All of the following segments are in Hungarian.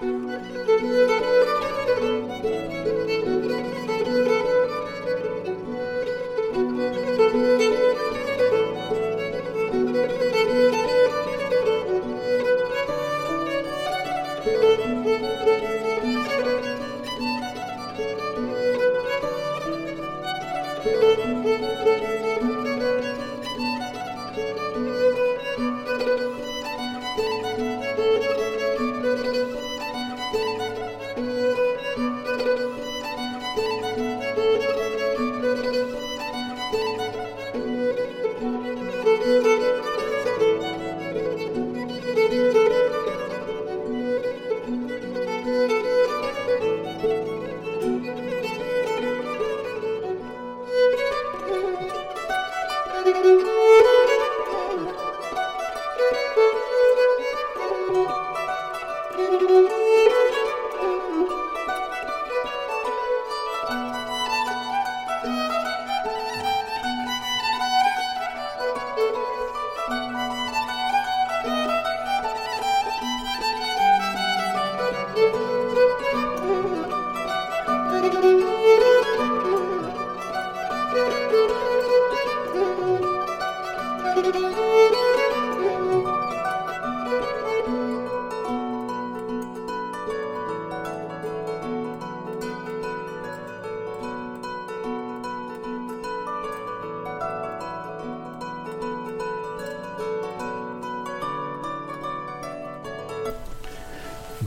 Música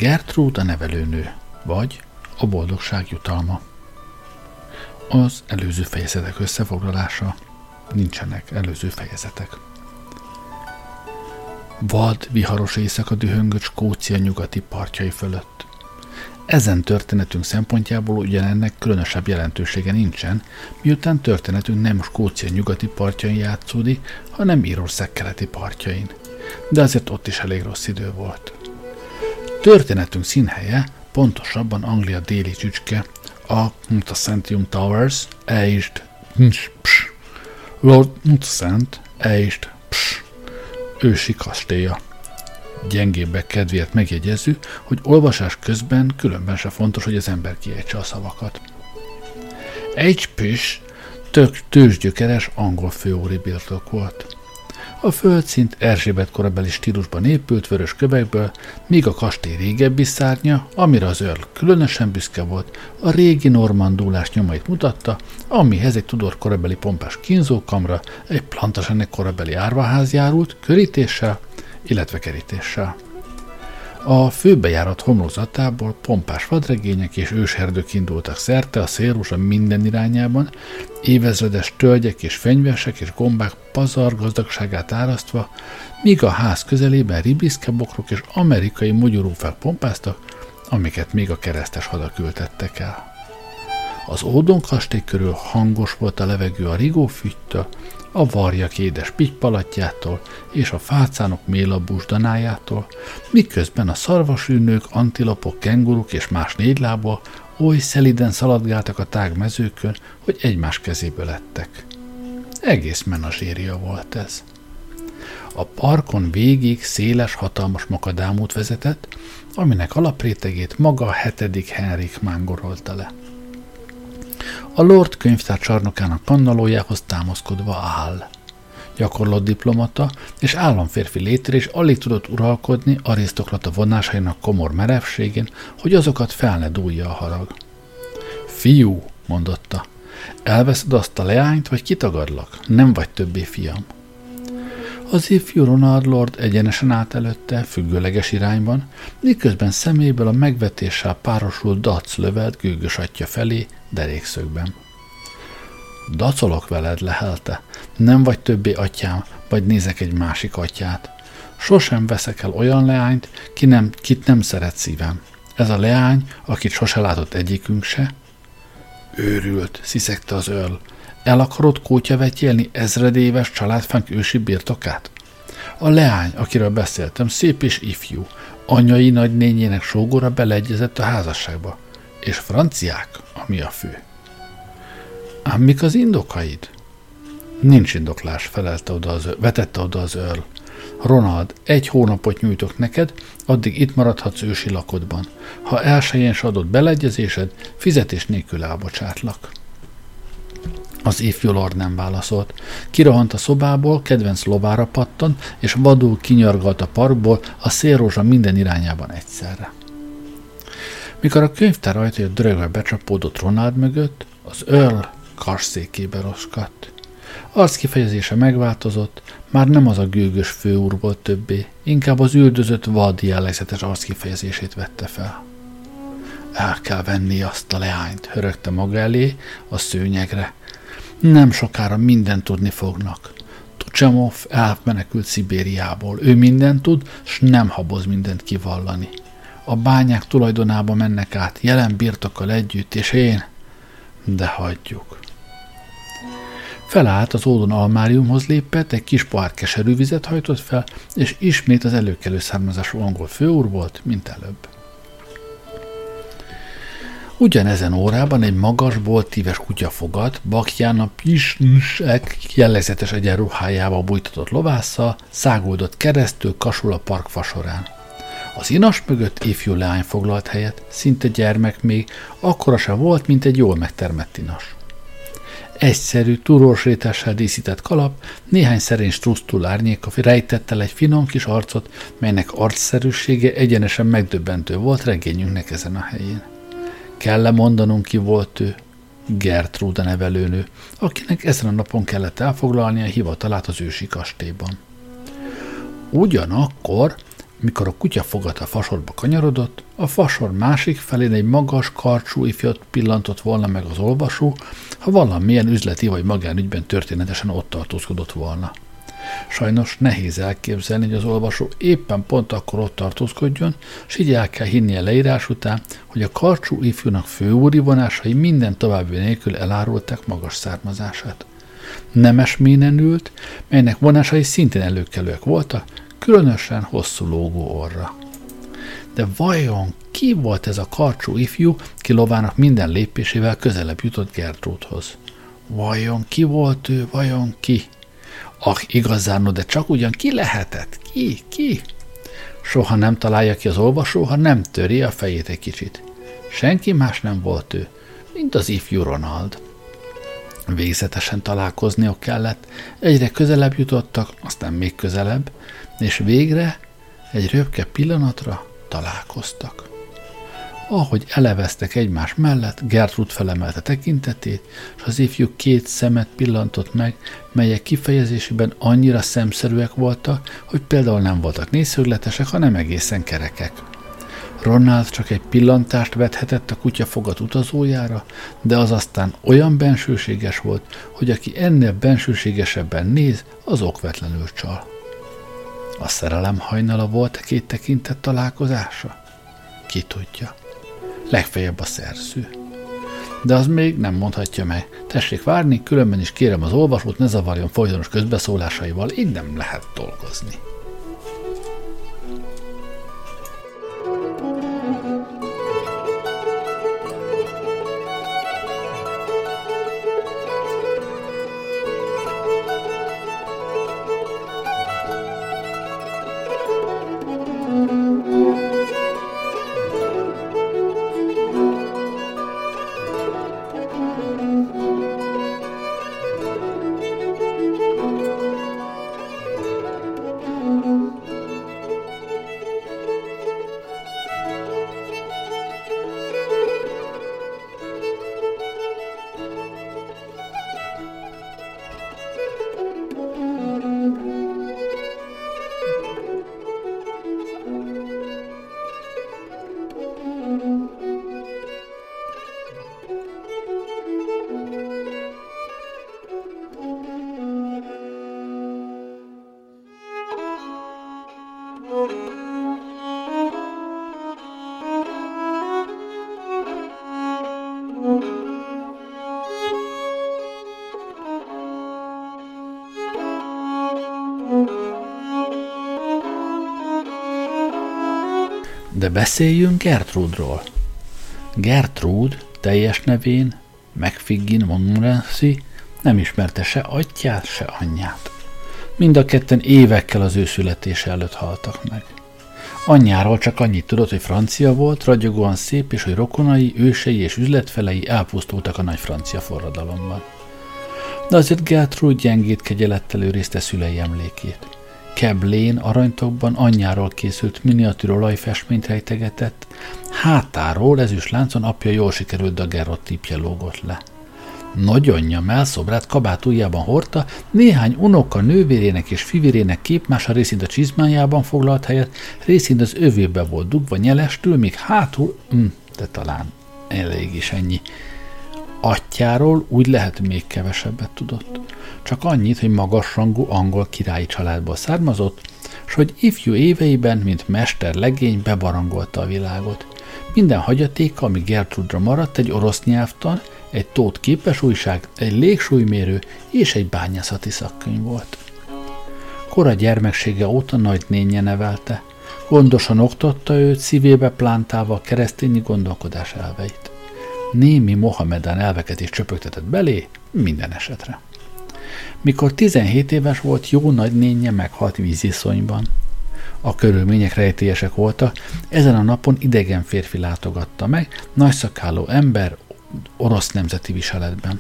Gertrude a nevelőnő, vagy a boldogság jutalma. Az előző fejezetek összefoglalása. Nincsenek előző fejezetek. Vad, viharos éjszaka dühöngött Skócia nyugati partjai fölött. Ezen történetünk szempontjából ugyanennek különösebb jelentősége nincsen, miután történetünk nem Skócia nyugati partjain játszódik, hanem Írország keleti partjain. De azért ott is elég rossz idő volt. Történetünk színhelye pontosabban Anglia déli csücske, a Mutacentium Towers, eist ps, Lord Mutacent, eist ps, ősi kastélya. Gyengébbek kedvéért megjegyezzük, hogy olvasás közben különben se fontos, hogy az ember kiejtse a szavakat. Egy pis tök tőzsgyökeres angol főóri birtok volt. A földszint Erzsébet korabeli stílusban épült vörös kövekből, míg a kastély régebbi szárnya, amire az őr különösen büszke volt, a régi normandulás nyomait mutatta, amihez egy Tudor korabeli pompás kínzókamra, egy plantasenek korabeli árvaház járult, körítéssel, illetve kerítéssel. A főbejárat homlokzatából pompás vadregények és ősherdők indultak szerte a szélrusa minden irányában, évezredes tölgyek és fenyvesek és gombák pazar gazdagságát árasztva, míg a ház közelében ribiszkebokrok és amerikai mogyorúfák pompáztak, amiket még a keresztes hadak ültettek el. Az Ódon kastély körül hangos volt a levegő a rigófüttytől, a varjak édes pitypalatjától és a fácánok mélabús danájától, miközben a szarvasűnők, antilopok, kenguruk és más négylából oly szeliden szaladgáltak a tág mezőkön, hogy egymás kezébe lettek. Egész menazséria volt ez. A parkon végig széles, hatalmas makadámút vezetett, aminek alaprétegét maga a hetedik Henrik mángorolta le. A Lord könyvtár csarnokának kannalójához támaszkodva áll. Gyakorlott diplomata és államférfi létre és alig tudott uralkodni arisztokrata vonásainak komor merevségén, hogy azokat fel ne dúlja a harag. Fiú, mondotta, elveszed azt a leányt, vagy kitagadlak? Nem vagy többé fiam. Az ifjú Ronald Lord egyenesen állt előtte, függőleges irányban, miközben szeméből a megvetéssel párosult dac lövelt gőgös atya felé, derékszögben. Dacolok veled, lehelte. Nem vagy többé atyám, vagy nézek egy másik atyát. Sosem veszek el olyan leányt, ki nem, kit nem szeret szívem. Ez a leány, akit sose látott egyikünk se. Őrült, sziszegte az öl. El akarod kótyavetjelni ezredéves családfánk ősi birtokát? A leány, akiről beszéltem, szép és ifjú. Anyai nagynényének sógora beleegyezett a házasságba. És franciák, ami a fő. Ám mik az indokaid? Nincs indoklás, felelte oda az, vetette oda az öl. Ronald, egy hónapot nyújtok neked, addig itt maradhatsz ősi lakodban. Ha elsőjén adott beleegyezésed, fizetés nélkül elbocsátlak. Az ifjú lord nem válaszolt. Kirohant a szobából, kedvenc lovára pattan, és vadul kinyargalt a parkból a szélrózsa minden irányában egyszerre. Mikor a könyvtár ajtaja dörögve becsapódott Ronald mögött, az Earl karszékébe roskadt. Arc kifejezése megváltozott, már nem az a gőgös főúr volt többé, inkább az üldözött vad jellegzetes arc kifejezését vette fel. El kell venni azt a leányt, hörögte maga elé a szőnyegre. Nem sokára mindent tudni fognak. Tucsamov elmenekült Szibériából. Ő mindent tud, s nem haboz mindent kivallani. A bányák tulajdonába mennek át, jelen birtokkal együtt, és én... De hagyjuk. Felállt az ódon almáriumhoz lépett, egy kis pohár keserű vizet hajtott fel, és ismét az előkelő származású angol főúr volt, mint előbb. Ugyanezen órában egy magas, boltíves kutya fogad, bakján a pisnsek jellegzetes egyenruhájába bújtatott lovásza, száguldott keresztül kasul a park fasorán. Az inas mögött ifjú leány foglalt helyet, szinte gyermek még, akkora se volt, mint egy jól megtermett inas. Egyszerű, túrósrétással díszített kalap, néhány szerény strusztul árnyéka rejtett el egy finom kis arcot, melynek arcszerűsége egyenesen megdöbbentő volt regényünknek ezen a helyén. Kell-e mondanunk, ki volt ő? Gertrude nevelőnő, akinek ezen a napon kellett elfoglalni a hivatalát az ősi kastélyban. Ugyanakkor mikor a kutya fogat a fasorba kanyarodott, a fasor másik felén egy magas, karcsú ifjat pillantott volna meg az olvasó, ha valamilyen üzleti vagy magánügyben történetesen ott tartózkodott volna. Sajnos nehéz elképzelni, hogy az olvasó éppen pont akkor ott tartózkodjon, s így el kell hinni a leírás után, hogy a karcsú ifjúnak főúri vonásai minden további nélkül elárulták magas származását. Nemes ménen ült, melynek vonásai szintén előkelőek voltak, különösen hosszú lógó orra. De vajon ki volt ez a karcsú ifjú, ki lovának minden lépésével közelebb jutott Gertrúdhoz? Vajon ki volt ő, vajon ki? Ah, igazán, no, de csak ugyan ki lehetett? Ki? Ki? Soha nem találja ki az olvasó, ha nem töri a fejét egy kicsit. Senki más nem volt ő, mint az ifjú Ronald. Végzetesen találkozniok kellett, egyre közelebb jutottak, aztán még közelebb, és végre egy röpke pillanatra találkoztak. Ahogy eleveztek egymás mellett, Gertrud felemelte tekintetét, és az ifjú két szemet pillantott meg, melyek kifejezésében annyira szemszerűek voltak, hogy például nem voltak nézszögletesek, hanem egészen kerekek. Ronald csak egy pillantást vethetett a kutya fogat utazójára, de az aztán olyan bensőséges volt, hogy aki ennél bensőségesebben néz, az okvetlenül csal. A szerelem hajnala volt a két tekintett találkozása? Ki tudja. Legfeljebb a szerző. De az még nem mondhatja meg. Tessék várni, különben is kérem az olvasót, ne zavarjon folytonos közbeszólásaival, így nem lehet dolgozni. De beszéljünk Gertrudról. Gertrud teljes nevén McFiggin Montmorency nem ismerte se atyát, se anyját. Mind a ketten évekkel az ő születése előtt haltak meg. Anyjáról csak annyit tudott, hogy francia volt, ragyogóan szép, és hogy rokonai, ősei és üzletfelei elpusztultak a nagy francia forradalomban. De azért Gertrude gyengét kegyelettel őrizte szülei emlékét. Keblén aranytokban anyjáról készült miniatűr olajfestményt rejtegetett, hátáról ezüst láncon apja jól sikerült daguerreotípje lógott le. Nagyanyja melszobrát kabátújában hordta, néhány unoka nővérének és fivérének képmása részint a csizmájában foglalt helyet, részint az övébe volt dugva nyelestül, míg hátul, hm, de talán elég is ennyi. Atyáról úgy lehet még kevesebbet tudott. Csak annyit, hogy magasrangú angol királyi családból származott, és hogy ifjú éveiben, mint mester legény bebarangolta a világot. Minden hagyatéka, ami Gertrudra maradt, egy orosz nyelvtan, egy tót képes újság, egy légsúlymérő és egy bányászati szakkönyv volt. Kora gyermeksége óta nagy nénye nevelte, gondosan oktatta őt, szívébe plántálva a keresztényi gondolkodás elveit. Némi Mohamedán elveket is csöpögtetett belé, minden esetre. Mikor 17 éves volt, jó nagynénye meghalt víziszonyban. A körülmények rejtélyesek voltak, ezen a napon idegen férfi látogatta meg, nagyszakálló ember, orosz nemzeti viseletben.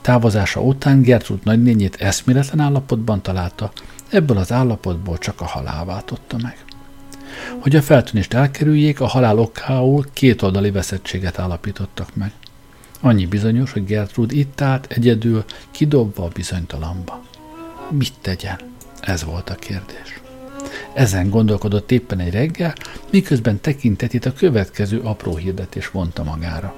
Távozása után Gertrud nagynényét eszméletlen állapotban találta, ebből az állapotból csak a halál váltotta meg. Hogy a feltűnést elkerüljék, a halál okául kétoldali veszettséget állapítottak meg. Annyi bizonyos, hogy Gertrud itt állt egyedül, kidobva a bizonytalamba. Mit tegyen? Ez volt a kérdés. Ezen gondolkodott éppen egy reggel, miközben tekintetét a következő apró hirdetés vonta magára.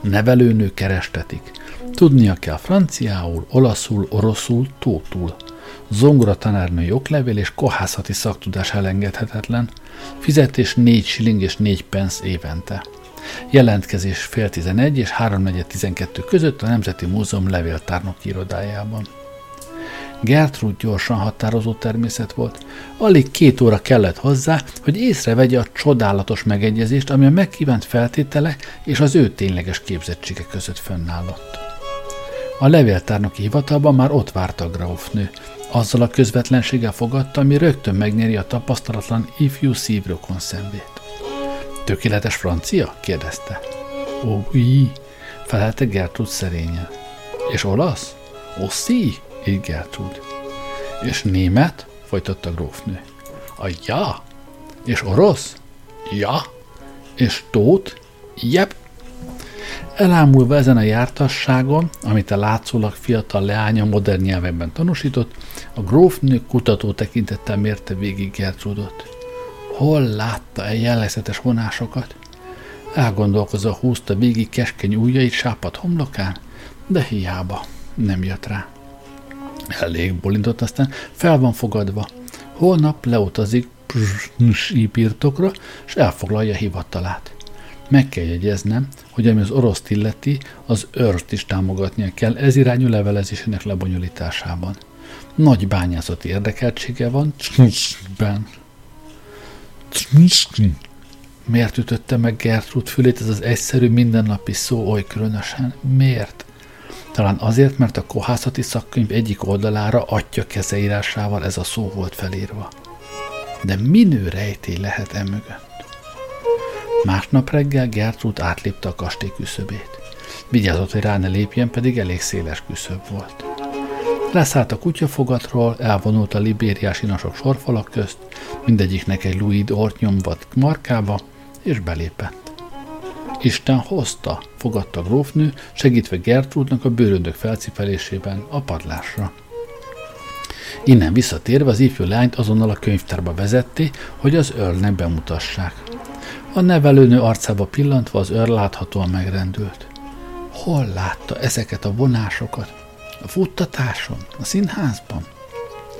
Nevelőnő kerestetik. Tudnia kell franciául, olaszul, oroszul, tótul. Zongora tanárnői oklevél és kohászati szaktudás elengedhetetlen. Fizetés 4 shilling és 4 pence évente. Jelentkezés fél 11 és 3.4.12 között a Nemzeti Múzeum levéltárnok irodájában. Gertrud gyorsan határozó természet volt. Alig két óra kellett hozzá, hogy észrevegye a csodálatos megegyezést, ami a megkívánt feltétele és az ő tényleges képzettsége között fönnállott. A levéltárnoki hivatalban már ott várta a grófnő. Azzal a közvetlenséggel fogadta, ami rögtön megnyeri a tapasztalatlan ifjú szívrokon szemvét. Tökéletes francia? kérdezte. Ó, oui, felelte Gertrud szerényen. És olasz? Aussi, így Gertrud. És német? folytatta grófnő. A ja. És orosz? Ja. És tót? Jep. Elámulva ezen a jártasságon, amit a látszólag fiatal leánya modern nyelvekben tanúsított, a grófnő kutató tekintettel mérte végig Gertrudot. Hol látta-e jellegzetes vonásokat? Elgondolkozva húzta végig keskeny ujjait sápat homlokán, de hiába nem jött rá. Elég bolintott, aztán fel van fogadva. Holnap leutazik birtokra, és elfoglalja hivatalát. Meg kell jegyeznem, hogy ami az orosz illeti, az őrt is támogatnia kell ez irányú levelezésének lebonyolításában. Nagy bányászati érdekeltsége van, ben. Miért ütötte meg Gertrud fülét ez az egyszerű mindennapi szó oly különösen? Miért? Talán azért, mert a kohászati szakkönyv egyik oldalára atya kezeírásával ez a szó volt felírva. De minő rejtély lehet e mögött? Másnap reggel Gertrud átlépte a kastély küszöbét. Vigyázott, hogy rá ne lépjen, pedig elég széles küszöb volt. Leszállt a kutyafogatról, elvonult a libériás inasok sorfalak közt, mindegyiknek egy Louis ort nyomvat markába, és belépett. Isten hozta, fogadta a grófnő, segítve Gertrudnak a bőröndök felcipelésében a padlásra. Innen visszatérve az ifjú lányt azonnal a könyvtárba vezette, hogy az őrnek bemutassák. A nevelőnő arcába pillantva az őr láthatóan megrendült. Hol látta ezeket a vonásokat? A futtatáson? A színházban?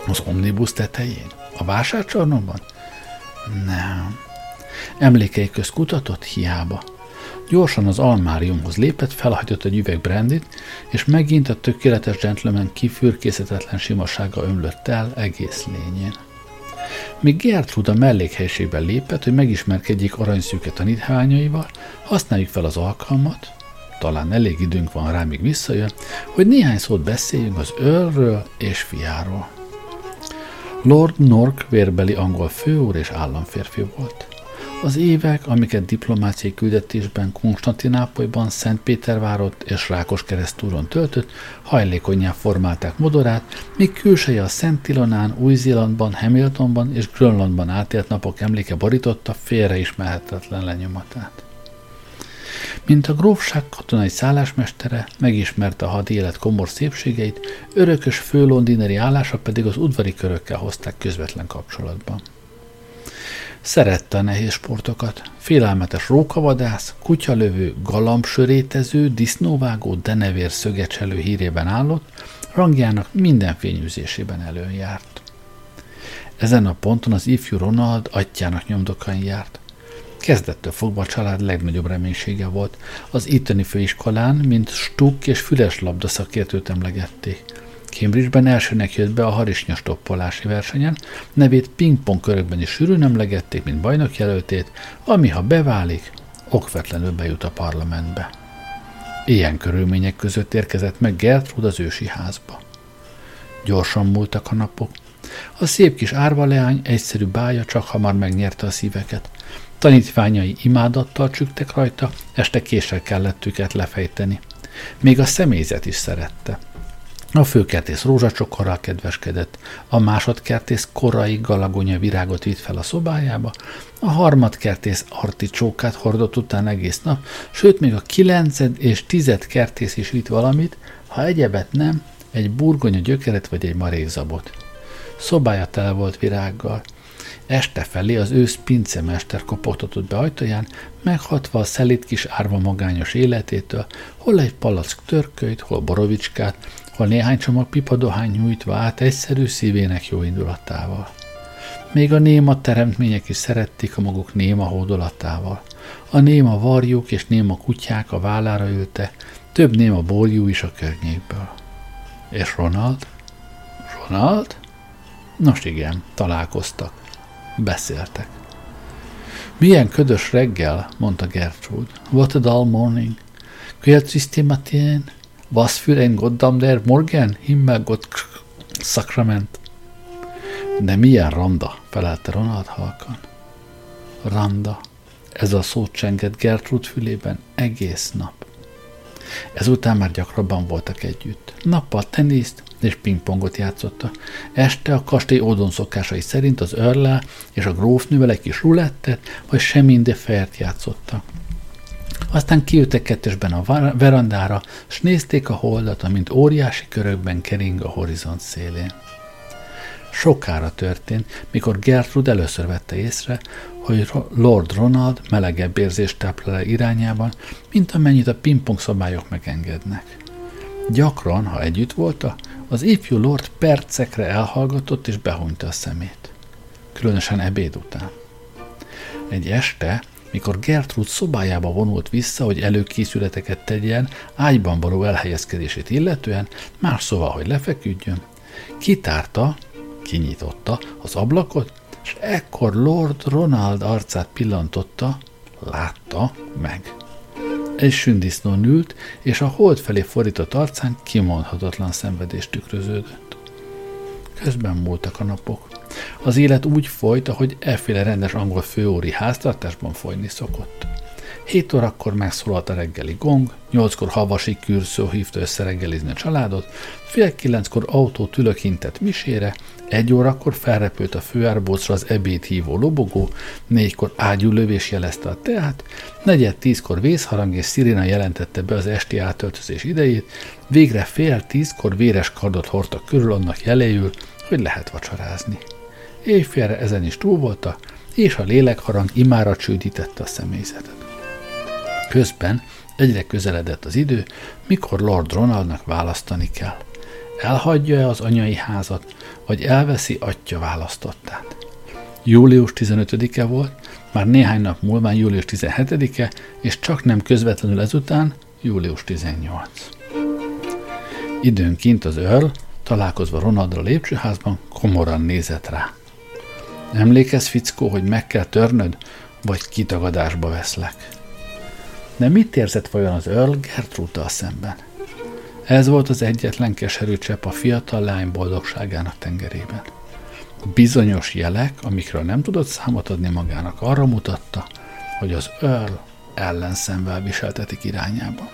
Az omnibus tetején? A vásárcsarnokban? Nem. Emlékei közt kutatott hiába. Gyorsan az almáriumhoz lépett, felhagyott egy üveg brandit, és megint a tökéletes gentleman kifürkészetetlen simasága ömlött el egész lényén. Míg Gertrude a mellékhelyiségben lépett, hogy megismerkedjék aranyszűke tanítványaival, használjuk fel az alkalmat, talán elég időnk van rá, míg visszajön, hogy néhány szót beszéljünk az őrről és fiáról. Lord Nork vérbeli angol főúr és államférfi volt. Az évek, amiket diplomáciai küldetésben Konstantinápolyban, Szentpétervárot és Rákos keresztúron töltött, hajlékonyá formálták modorát, míg külseje a Szent Ilonán, Új-Zélandban, Hamiltonban és Grönlandban átélt napok emléke borította félreismerhetetlen lenyomatát. Mint a grófság katonai szállásmestere, megismerte a hadi élet komor szépségeit, örökös főlondineri állása pedig az udvari körökkel hozták közvetlen kapcsolatban. Szerette a nehéz sportokat. Félelmetes rókavadász, kutyalövő, galambsörétező, disznóvágó, denevér szögecselő hírében állott, rangjának minden fényűzésében előjárt. Ezen a ponton az ifjú Ronald atyának nyomdokain járt. Kezdettől fogva a család legnagyobb reménysége volt. Az itteni főiskolán, mint stuk és füles labda szakértőt emlegették. Cambridge-ben elsőnek jött be a harisnyas toppolási versenyen, nevét pingpong körökben is sűrűn emlegették, mint bajnok jelöltét, ami ha beválik, okvetlenül bejut a parlamentbe. Ilyen körülmények között érkezett meg Gertrude az ősi házba. Gyorsan múltak a napok. A szép kis árva leány egyszerű bája csak hamar megnyerte a szíveket. Tanítványai imádattal csüktek rajta, este késsel kellett őket lefejteni. Még a személyzet is szerette. A főkertész rózsacsokorral kedveskedett, a másodkertész korai galagonya virágot vitt fel a szobájába, a harmadkertész articsókát hordott után egész nap, sőt még a kilenced és tized kertész is vitt valamit, ha egyebet nem, egy burgonya gyökeret vagy egy marézabot. Szobája tele volt virággal. Este felé az ősz pincemester kopogtatott be ajtaján, meghatva a szelít kis árva magányos életétől, hol egy palack törkölyt, hol borovicskát, hol néhány csomag pipadohány nyújtva át egyszerű szívének jó indulatával. Még a néma teremtmények is szerették a maguk néma hódolatával. A néma varjuk és néma kutyák a vállára ülte, több néma borjú is a környékből. És Ronald? Ronald? Nos igen, találkoztak. Beszéltek. Milyen ködös reggel, mondta Gertrude. What a dull morning. Quel triste matin. Was für ein der Morgen, Himmelgott Sakrament. De milyen randa, felelte Ronald halkan. Randa. Ez a szó csengett Gertrud fülében egész nap. Ezután már gyakrabban voltak együtt. Nappal teniszt és pingpongot játszotta. Este a kastély ódon szokásai szerint az örlá és a grófnővel egy kis rulettet, vagy semmi de fert játszotta. Aztán kiültek kettesben a verandára, s nézték a holdat, amint óriási körökben kering a horizont szélén. Sokára történt, mikor Gertrude először vette észre, hogy Lord Ronald melegebb érzést táplál irányában, mint amennyit a pingpong szabályok megengednek. Gyakran, ha együtt voltak, az ifjú Lord percekre elhallgatott és behunyta a szemét. Különösen ebéd után. Egy este mikor Gertrud szobájába vonult vissza, hogy előkészületeket tegyen, ágyban való elhelyezkedését illetően, más szóval, hogy lefeküdjön, kitárta, kinyitotta az ablakot, és ekkor Lord Ronald arcát pillantotta, látta meg. Egy sündisznón ült, és a hold felé fordított arcán kimondhatatlan szenvedést tükröződött. Közben múltak a napok. Az élet úgy folyt, ahogy efféle rendes angol főóri háztartásban folyni szokott. Hét órakor megszólalt a reggeli gong, nyolckor havasi kürszó hívta össze reggelizni a családot, fél kilenckor autó tülökintett misére, egy órakor felrepült a főárbócra az ebéd hívó lobogó, négykor ágyúlövés jelezte a teát, negyed tízkor vészharang és szirina jelentette be az esti átöltözés idejét, végre fél tízkor véres kardot hordtak körül annak jeléül, hogy lehet vacsorázni. Éjfélre ezen is túl voltak, és a lélekharang imára csődítette a személyzetet. Közben egyre közeledett az idő, mikor Lord Ronaldnak választani kell. Elhagyja-e az anyai házat, vagy elveszi atya választottát. Július 15-e volt, már néhány nap múlva július 17-e, és csak nem közvetlenül ezután július 18. Időnként az Earl, találkozva Ronaldra lépcsőházban, komoran nézett rá. Emlékezz, fickó, hogy meg kell törnöd, vagy kitagadásba veszlek. De mit érzett vajon az Earl gertrude szemben? Ez volt az egyetlen keserű csepp a fiatal lány boldogságának tengerében. Bizonyos jelek, amikről nem tudott számot adni magának, arra mutatta, hogy az Earl ellenszemvel viseltetik irányába.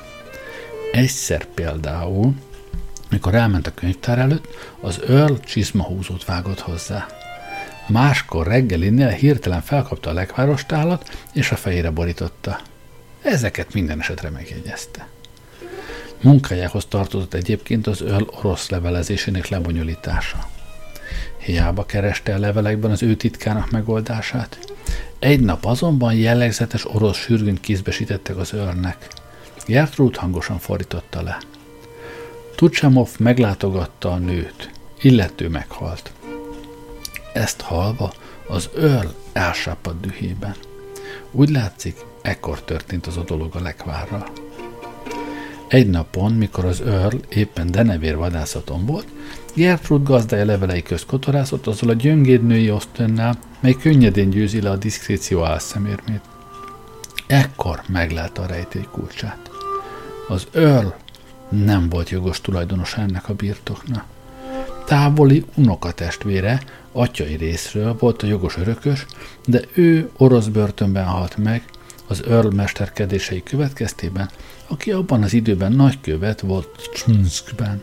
Egyszer például, mikor elment a könyvtár előtt, az Earl csizmahúzót vágott hozzá. Máskor reggelinél hirtelen felkapta a lekvárostálat, és a fejére borította. Ezeket minden esetre megjegyezte. Munkájához tartozott egyébként az öl orosz levelezésének lebonyolítása. Hiába kereste a levelekben az ő titkának megoldását. Egy nap azonban jellegzetes orosz sürgőn kézbesítettek az őrnek. Gertrud hangosan fordította le. Tucsamov meglátogatta a nőt, illető meghalt. Ezt halva az őr elsápadt dühében. Úgy látszik, ekkor történt az a dolog a lekvárral. Egy napon, mikor az Earl éppen denevér vadászaton volt, Gertrude gazdája levelei közt kotorászott azzal a gyöngéd női osztönnel, mely könnyedén győzi le a diszkréció álszemérmét. Ekkor meglátta a rejtély kulcsát. Az Earl nem volt jogos tulajdonos ennek a birtoknak. Távoli unokatestvére, atyai részről volt a jogos örökös, de ő orosz börtönben halt meg, az Earl mesterkedései következtében, aki abban az időben nagykövet volt Csunskben.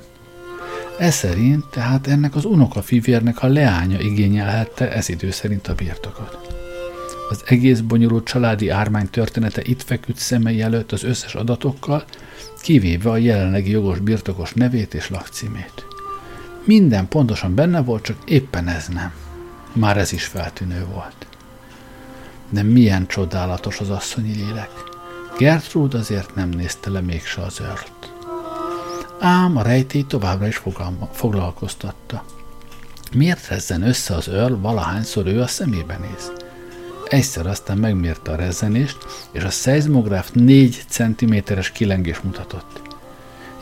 Ez szerint tehát ennek az unokafivérnek a leánya igényelhette ez idő szerint a birtokot. Az egész bonyolult családi ármány története itt feküdt szemei előtt az összes adatokkal, kivéve a jelenlegi jogos birtokos nevét és lakcímét. Minden pontosan benne volt, csak éppen ez nem. Már ez is feltűnő volt. De milyen csodálatos az asszonyi lélek. Gertrude azért nem nézte le mégse az őrt. Ám a rejtély továbbra is fogalma, foglalkoztatta. Miért rezzen össze az őr, valahányszor ő a szemébe néz? Egyszer aztán megmérte a rezzenést, és a szeizmográf 4 cm-es kilengés mutatott.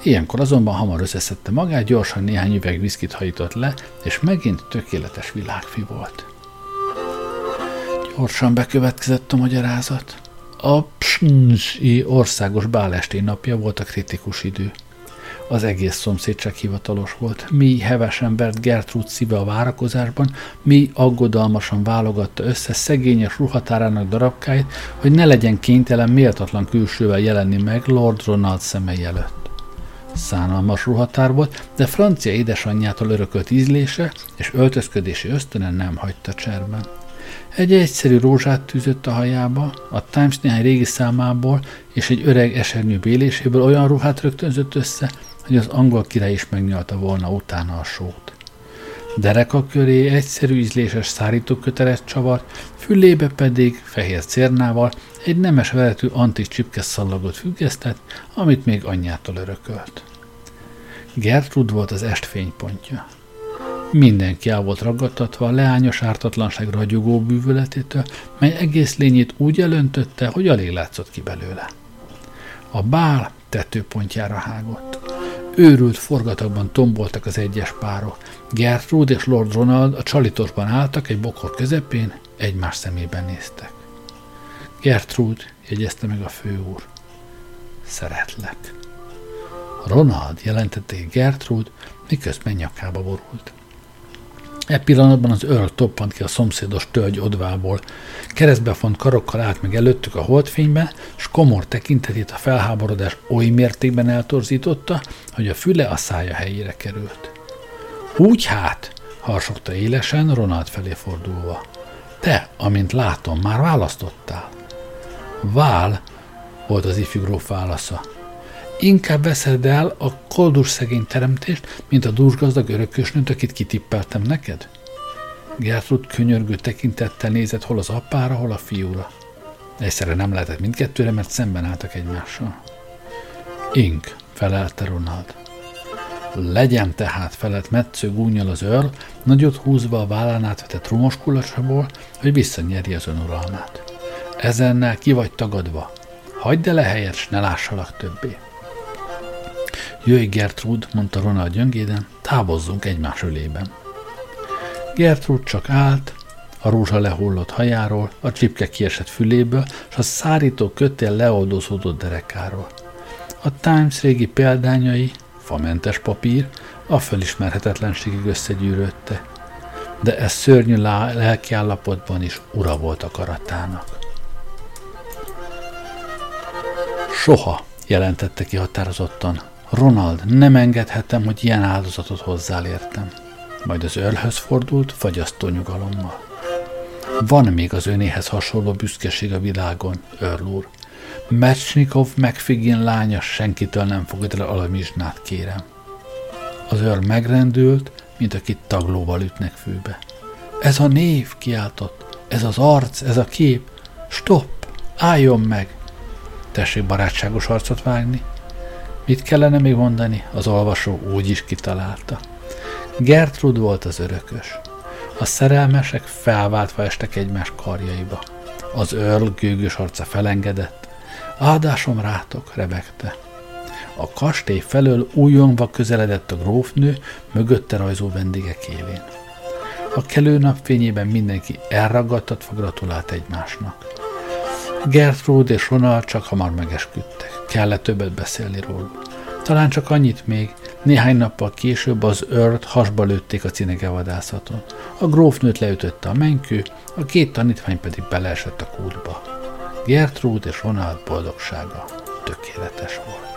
Ilyenkor azonban hamar összeszedte magát, gyorsan néhány üveg viszkit hajított le, és megint tökéletes világfi volt. Gyorsan bekövetkezett a magyarázat. A psnzsi országos bálesti napja volt a kritikus idő. Az egész szomszédság hivatalos volt. Mi hevesen vert Gertrud szíve a várakozásban, mi aggodalmasan válogatta össze szegényes ruhatárának darabkáit, hogy ne legyen kénytelen méltatlan külsővel jelenni meg Lord Ronald szemei előtt. Szánalmas ruhatár volt, de francia édesanyjától örökölt ízlése és öltözködési ösztönen nem hagyta cserben. Egy egyszerű rózsát tűzött a hajába, a Times néhány régi számából és egy öreg esernyő béléséből olyan ruhát rögtönzött össze, hogy az angol király is megnyalta volna utána a sót. Dereka köré egyszerű ízléses szárítókötelet csavart, fülébe pedig fehér cérnával egy nemes veletű antik csipke szallagot függesztett, amit még anyjától örökölt. Gertrud volt az est fénypontja. Mindenki el volt ragadtatva a leányos ártatlanság ragyogó bűvöletétől, mely egész lényét úgy elöntötte, hogy alig látszott ki belőle. A bál tetőpontjára hágott. Őrült forgatagban tomboltak az egyes párok. Gertrude és Lord Ronald a csalitosban álltak egy bokor közepén, egymás szemében néztek. Gertrude, jegyezte meg a főúr. Szeretlek. Ronald jelentette Gertrude, miközben nyakába borult. E pillanatban az őr toppant ki a szomszédos tölgy odvából. Keresztbefont karokkal állt meg előttük a holdfényben, s komor tekintetét a felháborodás oly mértékben eltorzította, hogy a füle a szája helyére került. Úgy hát, harsogta élesen, Ronald felé fordulva. Te, amint látom, már választottál. Vál, volt az ifjú gróf válasza. Inkább veszed el a koldus szegény teremtést, mint a dúsgazdag örökösnőt, akit kitippeltem neked? Gertrud könyörgő tekintettel nézett hol az apára, hol a fiúra. Egyszerre nem lehetett mindkettőre, mert szemben álltak egymással. Ink, felelte Ronald. Legyen tehát, felett metsző gúnyal az őr, nagyot húzva a vállán átvetett rumos kulacsából, hogy visszanyerje az önuralmát. Ezennel ki vagy tagadva. Hagyd el a helyet, s ne lássalak többé. Jöjj, Gertrud, mondta Ronald gyöngéden, távozzunk egymás ölében. Gertrud csak állt, a rózsa lehullott hajáról, a csipke kiesett füléből, és a szárító kötél leoldozódott derekáról. A Times régi példányai, famentes papír, a fölismerhetetlenségig összegyűrődte. de ez szörnyű lelkiállapotban is ura volt a karatának. Soha, jelentette ki határozottan. Ronald, nem engedhetem, hogy ilyen áldozatot hozzál értem. Majd az őrhöz fordult, fagyasztó nyugalommal. Van még az önéhez hasonló büszkeség a világon, Earl úr. Mechnikov megfigén lánya senkitől nem fogad el alamizsnát, kérem. Az őr megrendült, mint akit taglóval ütnek főbe. Ez a név, kiáltott. Ez az arc, ez a kép. Stopp! Álljon meg! Tessék barátságos arcot vágni. Mit kellene még mondani? Az olvasó úgy is kitalálta. Gertrud volt az örökös. A szerelmesek felváltva estek egymás karjaiba. Az Earl gőgös arca felengedett. Áldásom rátok, rebegte. A kastély felől újongva közeledett a grófnő, mögötte rajzó vendégek élén. A kelő napfényében mindenki elragadtatva gratulált egymásnak. Gertrude és Ronald csak hamar megesküdtek. Kellett többet beszélni róluk. Talán csak annyit még, néhány nappal később az őrt hasba lőtték a cinegevadászaton. A grófnőt leütötte a menykő, a két tanítvány pedig beleesett a kútba. Gertrude és Ronald boldogsága tökéletes volt.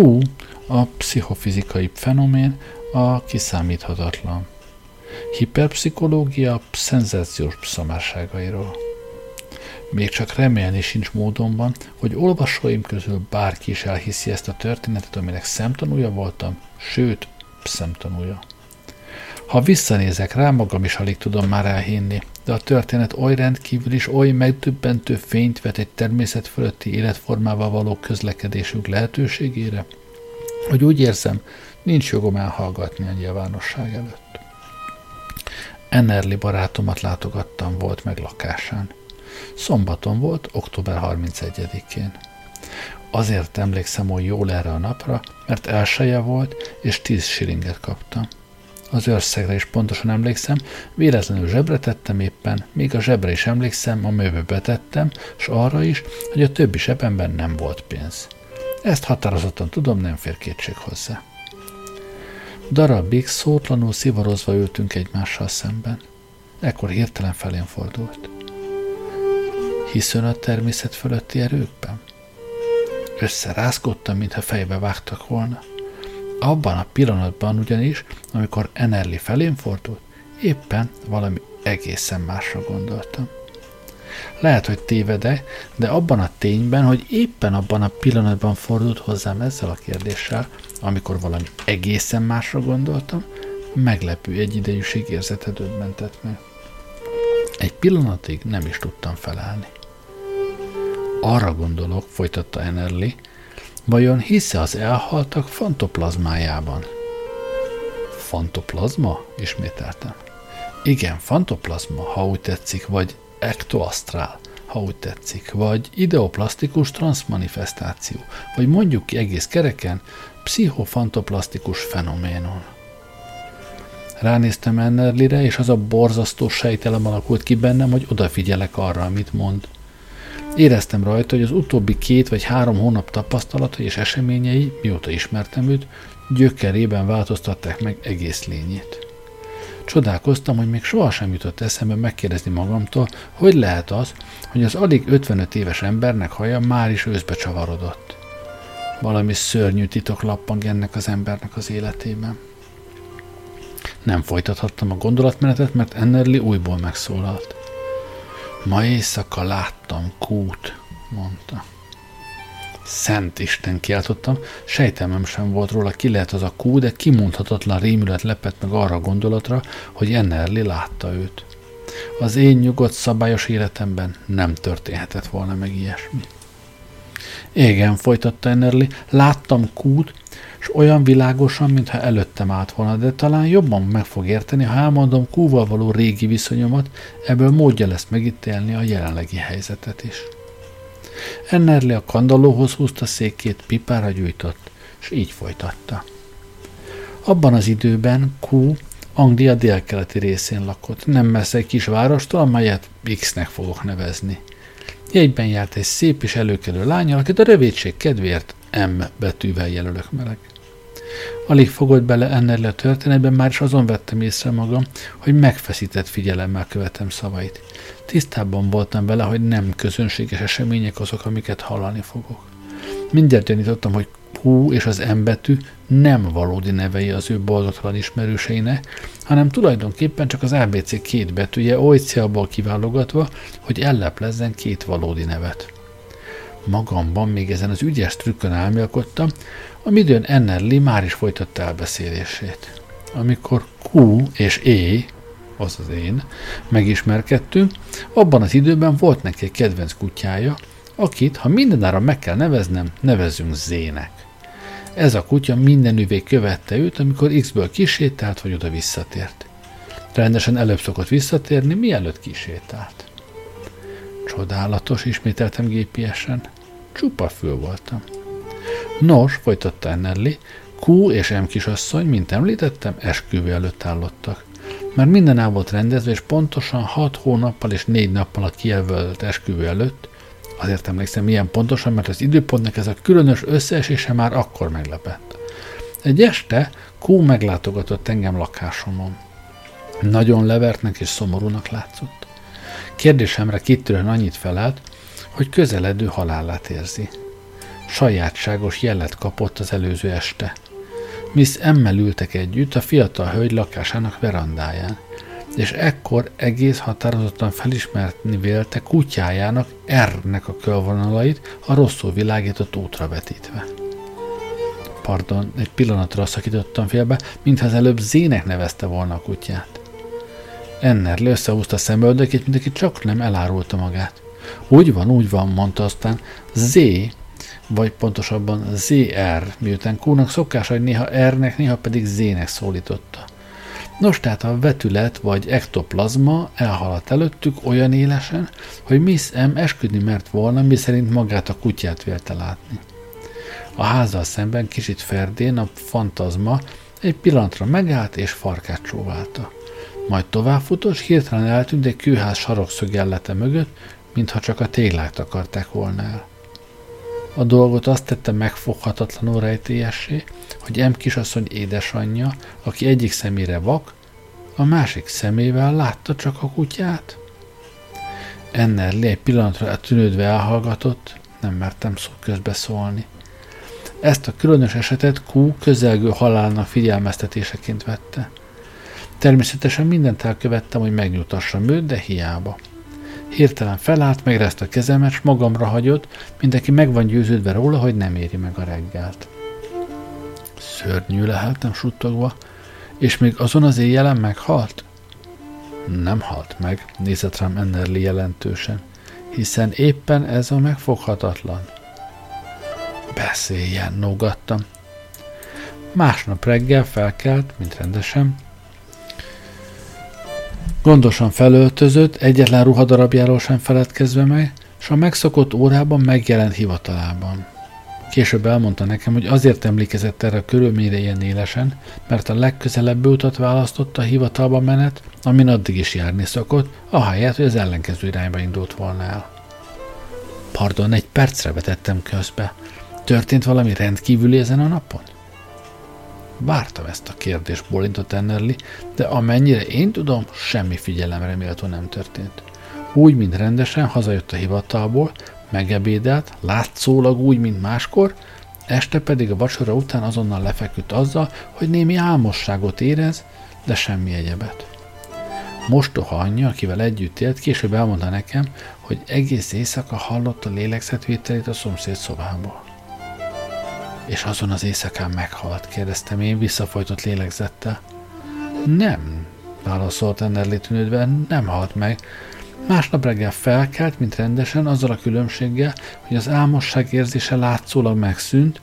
Q a pszichofizikai fenomén, a kiszámíthatatlan. Hiperpszichológia szenzációs szamárságairól. Még csak remélni sincs módonban, hogy olvasóim közül bárki is elhiszi ezt a történetet, aminek szemtanúja voltam, sőt, szemtanúja. Ha visszanézek rá, magam is alig tudom már elhinni, de a történet oly rendkívül is oly megdöbbentő fényt vet egy természet fölötti életformával való közlekedésünk lehetőségére, hogy úgy érzem, nincs jogom elhallgatni a nyilvánosság előtt. Ennerli barátomat látogattam volt meg lakásán. Szombaton volt, október 31-én. Azért emlékszem hogy jól erre a napra, mert elsője volt, és 10 silinget kaptam. Az összegre is pontosan emlékszem, véletlenül zsebre tettem éppen, még a zsebre is emlékszem, amelybe betettem, és arra is, hogy a többi zsebemben nem volt pénz. Ezt határozottan tudom, nem fér kétség hozzá. Darabig szótlanul szivarozva ültünk egymással szemben. Ekkor hirtelen felén fordult. Hiszön a természet fölötti erőkben? Összerázkodtam, mintha fejbe vágtak volna. Abban a pillanatban ugyanis, amikor Enerli felén fordult, éppen valami egészen másra gondoltam. Lehet, hogy tévedek, de abban a tényben, hogy éppen abban a pillanatban fordult hozzám ezzel a kérdéssel, amikor valami egészen másra gondoltam, meglepő egyidejűség érzete döbbentett meg. Egy pillanatig nem is tudtam felállni. Arra gondolok, folytatta Enerli, vajon hisze az elhaltak fantoplazmájában? Fantoplazma? Ismételtem. Igen, fantoplazma, ha úgy tetszik, vagy ektoasztrál, ha úgy tetszik, vagy ideoplasztikus transmanifestáció, vagy mondjuk ki egész kereken, pszichofantoplasztikus fenoménon. Ránéztem Ennerlire, és az a borzasztó sejtelem alakult ki bennem, hogy odafigyelek arra, amit mond. Éreztem rajta, hogy az utóbbi két vagy három hónap tapasztalatai és eseményei, mióta ismertem őt, gyökerében változtatták meg egész lényét. Csodálkoztam, hogy még sohasem jutott eszembe megkérdezni magamtól, hogy lehet az, hogy az alig 55 éves embernek haja már is őszbe csavarodott. Valami szörnyű titok lappang ennek az embernek az életében. Nem folytathattam a gondolatmenetet, mert Ennerli újból megszólalt. Ma éjszaka láttam kút, mondta. Szent Isten, kiáltottam, sejtelmem sem volt róla, ki lehet az a kú, de kimondhatatlan rémület lepett meg arra a gondolatra, hogy Ennerli látta őt. Az én nyugodt, szabályos életemben nem történhetett volna meg ilyesmi. Igen, folytatta Ennerli, láttam kút, és olyan világosan, mintha előttem állt volna, de talán jobban meg fog érteni, ha elmondom kúval való régi viszonyomat, ebből módja lesz megítélni a jelenlegi helyzetet is. Ennerli a kandallóhoz húzta székét, pipára gyújtott, és így folytatta. Abban az időben Q Anglia délkeleti részén lakott, nem messze egy kis várostól, amelyet X-nek fogok nevezni. Jegyben járt egy szép és előkelő lány, akit a rövidség kedvéért M betűvel jelölök meleg. Alig fogott bele ennél a történetben, már is azon vettem észre magam, hogy megfeszített figyelemmel követem szavait. Tisztában voltam vele, hogy nem közönséges események azok, amiket hallani fogok. Mindjárt gyanítottam, hogy Q és az M betű nem valódi nevei az ő boldogtalan ismerőseinek, hanem tulajdonképpen csak az ABC két betűje oly célból kiválogatva, hogy elleplezzen két valódi nevet. Magamban még ezen az ügyes trükkön álmélkodtam, amidőn Ennerli már is folytatta elbeszélését. Amikor Q és E, az az én, megismerkedtünk, abban az időben volt neki egy kedvenc kutyája, akit, ha mindenára meg kell neveznem, nevezünk Zének. Ez a kutya minden üvég követte őt, amikor X-ből kisétált, vagy oda visszatért. Rendesen előbb szokott visszatérni, mielőtt kisétált. Csodálatos, ismételtem gépiesen. Csupa fül voltam. Nos, folytatta Ennelli, Q és M kisasszony, mint említettem, esküvő előtt állottak. Mert minden el volt rendezve, és pontosan hat hónappal és négy nappal a kijelölt esküvő előtt, azért emlékszem ilyen pontosan, mert az időpontnak ez a különös összeesése már akkor meglepett. Egy este Q meglátogatott engem lakásomon. Nagyon levertnek és szomorúnak látszott. Kérdésemre kitűrően annyit felelt, hogy közeledő halálát érzi. Sajátságos jelet kapott az előző este. Miss Emmel ültek együtt a fiatal hölgy lakásának verandáján, és ekkor egész határozottan felismerni vélte kutyájának R-nek a körvonalait a rosszul világított útra vetítve. Pardon, egy pillanatra szakítottam félbe, mintha az előbb Zének nevezte volna a kutyát. Enner összehúzta szemöldökét, mint aki csak nem elárulta magát. Úgy van, úgy van, mondta aztán Z, vagy pontosabban ZR, miután Q-nak szokás, hogy néha R-nek, néha pedig Z-nek szólította. Nos, tehát a vetület vagy ektoplazma elhaladt előttük olyan élesen, hogy Miss M esküdni mert volna, mi szerint magát a kutyát vélte látni. A házzal szemben kicsit ferdén a fantazma egy pillanatra megállt és farkát csóválta. Majd továbbfutott, hirtelen eltűnt egy kőház sarokszögellete mögött, mintha csak a téglát akarták volna el. A dolgot azt tette megfoghatatlanul rejtélyessé, hogy M kisasszony édesanyja, aki egyik szemére vak, a másik szemével látta csak a kutyát. Ennerli egy pillanatra tűnődve elhallgatott, nem mertem szó közbeszólni. Ezt a különös esetet Q közelgő halálnak figyelmeztetéseként vette. Természetesen mindent elkövettem, hogy megnyugtassam őt, de hiába. Hirtelen felállt, megrezte a kezemet, s magamra hagyott, mindenki meg van győződve róla, hogy nem éri meg a reggelt. Szörnyű leheltem suttogva, és még azon az éjjelen meghalt? Nem halt meg, nézett rám Ennerli jelentősen, hiszen éppen ez a megfoghatatlan. Beszéljen, nógattam. Másnap reggel felkelt, mint rendesen, Gondosan felöltözött, egyetlen ruhadarabjáról sem feledkezve meg, és a megszokott órában megjelent hivatalában. Később elmondta nekem, hogy azért emlékezett erre a körülményre ilyen élesen, mert a legközelebb utat választotta a hivatalba menet, amin addig is járni szokott, ahelyett, hogy az ellenkező irányba indult volna el. Pardon, egy percre vetettem közbe. Történt valami rendkívüli ezen a napon? Vártam ezt a kérdést, bolintott Ennerli, de amennyire én tudom, semmi figyelemre méltó nem történt. Úgy, mint rendesen hazajött a hivatalból, megebédelt, látszólag úgy, mint máskor, este pedig a vacsora után azonnal lefeküdt azzal, hogy némi álmosságot érez, de semmi egyebet. Mostoha anyja, akivel együtt élt, később elmondta nekem, hogy egész éjszaka hallotta a lélegzetvételét a szomszéd szobából. És azon az éjszakán meghalt, kérdeztem én visszafojtott lélegzettel. Nem, válaszolt Ennerli tűnődve, nem halt meg. Másnap reggel felkelt, mint rendesen, azzal a különbséggel, hogy az álmosság érzése látszólag megszűnt,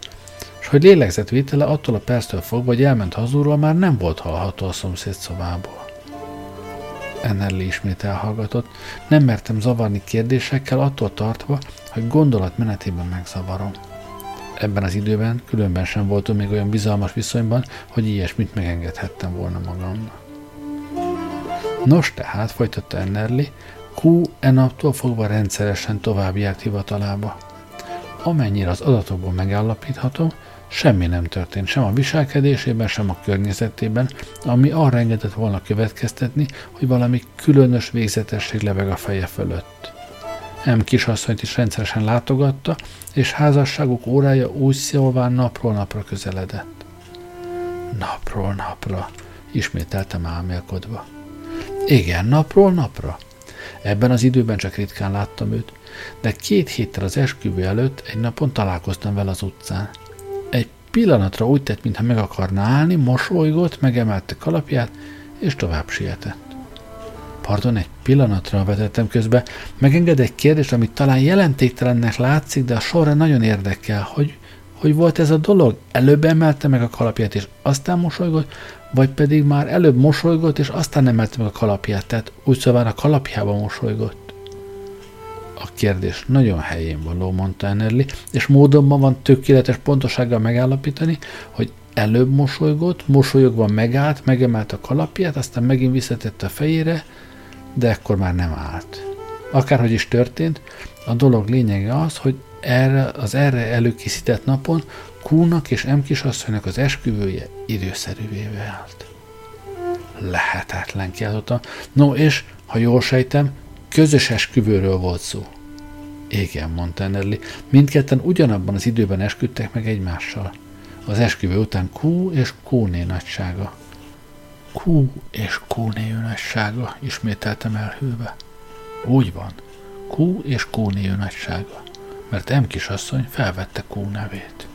és hogy lélegzetvétele attól a perctől fogva, hogy elment hazúról, már nem volt hallható a szomszéd szobából. Ennerli ismét elhallgatott. Nem mertem zavarni kérdésekkel, attól tartva, hogy gondolat menetében megzavarom ebben az időben különben sem voltunk még olyan bizalmas viszonyban, hogy ilyesmit megengedhettem volna magamnak. Nos tehát, folytatta Ennerli, Q e naptól fogva rendszeresen tovább járt hivatalába. Amennyire az adatokból megállapíthatom, semmi nem történt sem a viselkedésében, sem a környezetében, ami arra engedett volna következtetni, hogy valami különös végzetesség leveg a feje fölött. M kisasszonyt is rendszeresen látogatta, és házasságuk órája úgy szólván napról napra közeledett. Napról napra, ismételtem álmélkodva. Igen, napról napra. Ebben az időben csak ritkán láttam őt, de két héttel az esküvő előtt egy napon találkoztam vele az utcán. Egy pillanatra úgy tett, mintha meg akarna állni, mosolygott, megemelte kalapját, és tovább sietett. Pardon, egy pillanatra vetettem közbe. Megenged egy kérdést, amit talán jelentéktelennek látszik, de a sorra nagyon érdekel, hogy, hogy volt ez a dolog? Előbb emelte meg a kalapját, és aztán mosolygott, vagy pedig már előbb mosolygott, és aztán emelte meg a kalapját, tehát úgy szóval a kalapjában mosolygott. A kérdés nagyon helyén való, mondta Enerli, és módonban van tökéletes pontosággal megállapítani, hogy előbb mosolygott, mosolyogva megállt, megemelt a kalapját, aztán megint visszatette a fejére, de ekkor már nem állt. Akárhogy is történt, a dolog lényege az, hogy erre, az erre előkészített napon Kúnak és M kisasszonynak az esküvője időszerűvé vált. Lehetetlen kiáltotta. No és, ha jól sejtem, közös esküvőről volt szó. Igen, mondta Ennerli. Mindketten ugyanabban az időben esküdtek meg egymással. Az esküvő után Q és Q-né nagysága. Q és Q nagysága, ismételtem elhűlve. Úgy van, Q és Q nagysága, mert M kisasszony felvette Q nevét.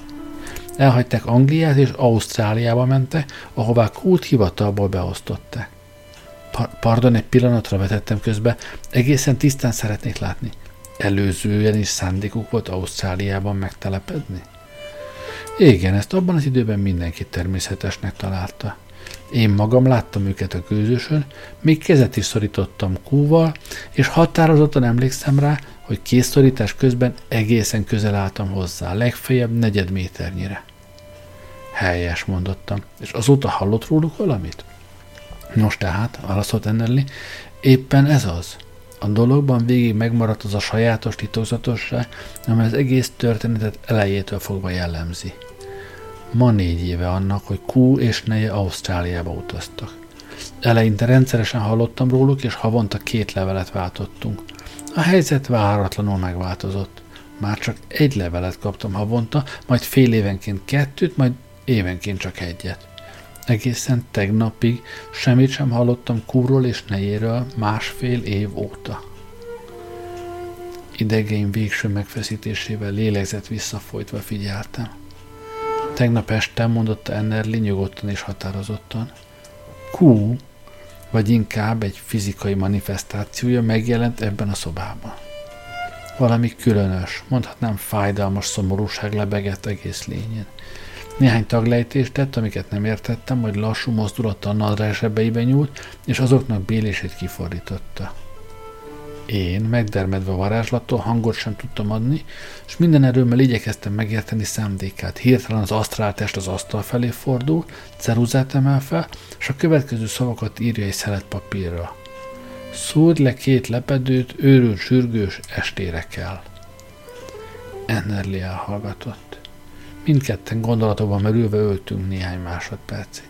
Elhagyták Angliát és Ausztráliába mentek, ahová Q-t hivatalból beosztották. Pa- pardon, egy pillanatra vetettem közbe, egészen tisztán szeretnék látni. Előzően is szándékuk volt Ausztráliában megtelepedni? Igen, ezt abban az időben mindenki természetesnek találta. Én magam láttam őket a gőzösön, még kezet is szorítottam kúval, és határozottan emlékszem rá, hogy készszorítás közben egészen közel álltam hozzá, legfeljebb negyed méternyire. Helyes, mondottam. És azóta hallott róluk valamit? Nos tehát, válaszolt Ennelli, éppen ez az. A dologban végig megmaradt az a sajátos titokzatosság, amely az egész történetet elejétől fogva jellemzi. Ma négy éve annak, hogy Q és neje Ausztráliába utaztak. Eleinte rendszeresen hallottam róluk, és havonta két levelet váltottunk. A helyzet váratlanul megváltozott. Már csak egy levelet kaptam havonta, majd fél évenként kettőt, majd évenként csak egyet. Egészen tegnapig semmit sem hallottam Kúról és nejéről másfél év óta. Idegeim végső megfeszítésével lélegzett visszafolytva figyeltem. Tegnap este mondotta Ennerli nyugodtan és határozottan. Q, vagy inkább egy fizikai manifestációja megjelent ebben a szobában. Valami különös, mondhatnám fájdalmas szomorúság lebegett egész lényen. Néhány taglejtést tett, amiket nem értettem, majd lassú mozdulattal nadrág zsebeibe nyúlt, és azoknak bélését kifordította. Én, megdermedve a varázslattól, hangot sem tudtam adni, és minden erőmmel igyekeztem megérteni szándékát. Hirtelen az asztráltest az asztal felé fordul, ceruzát emel fel, és a következő szavakat írja egy szelet papírra. Szúrj le két lepedőt, őrült sürgős estére kell. Ennerli elhallgatott. Mindketten gondolatokban merülve öltünk néhány másodpercig.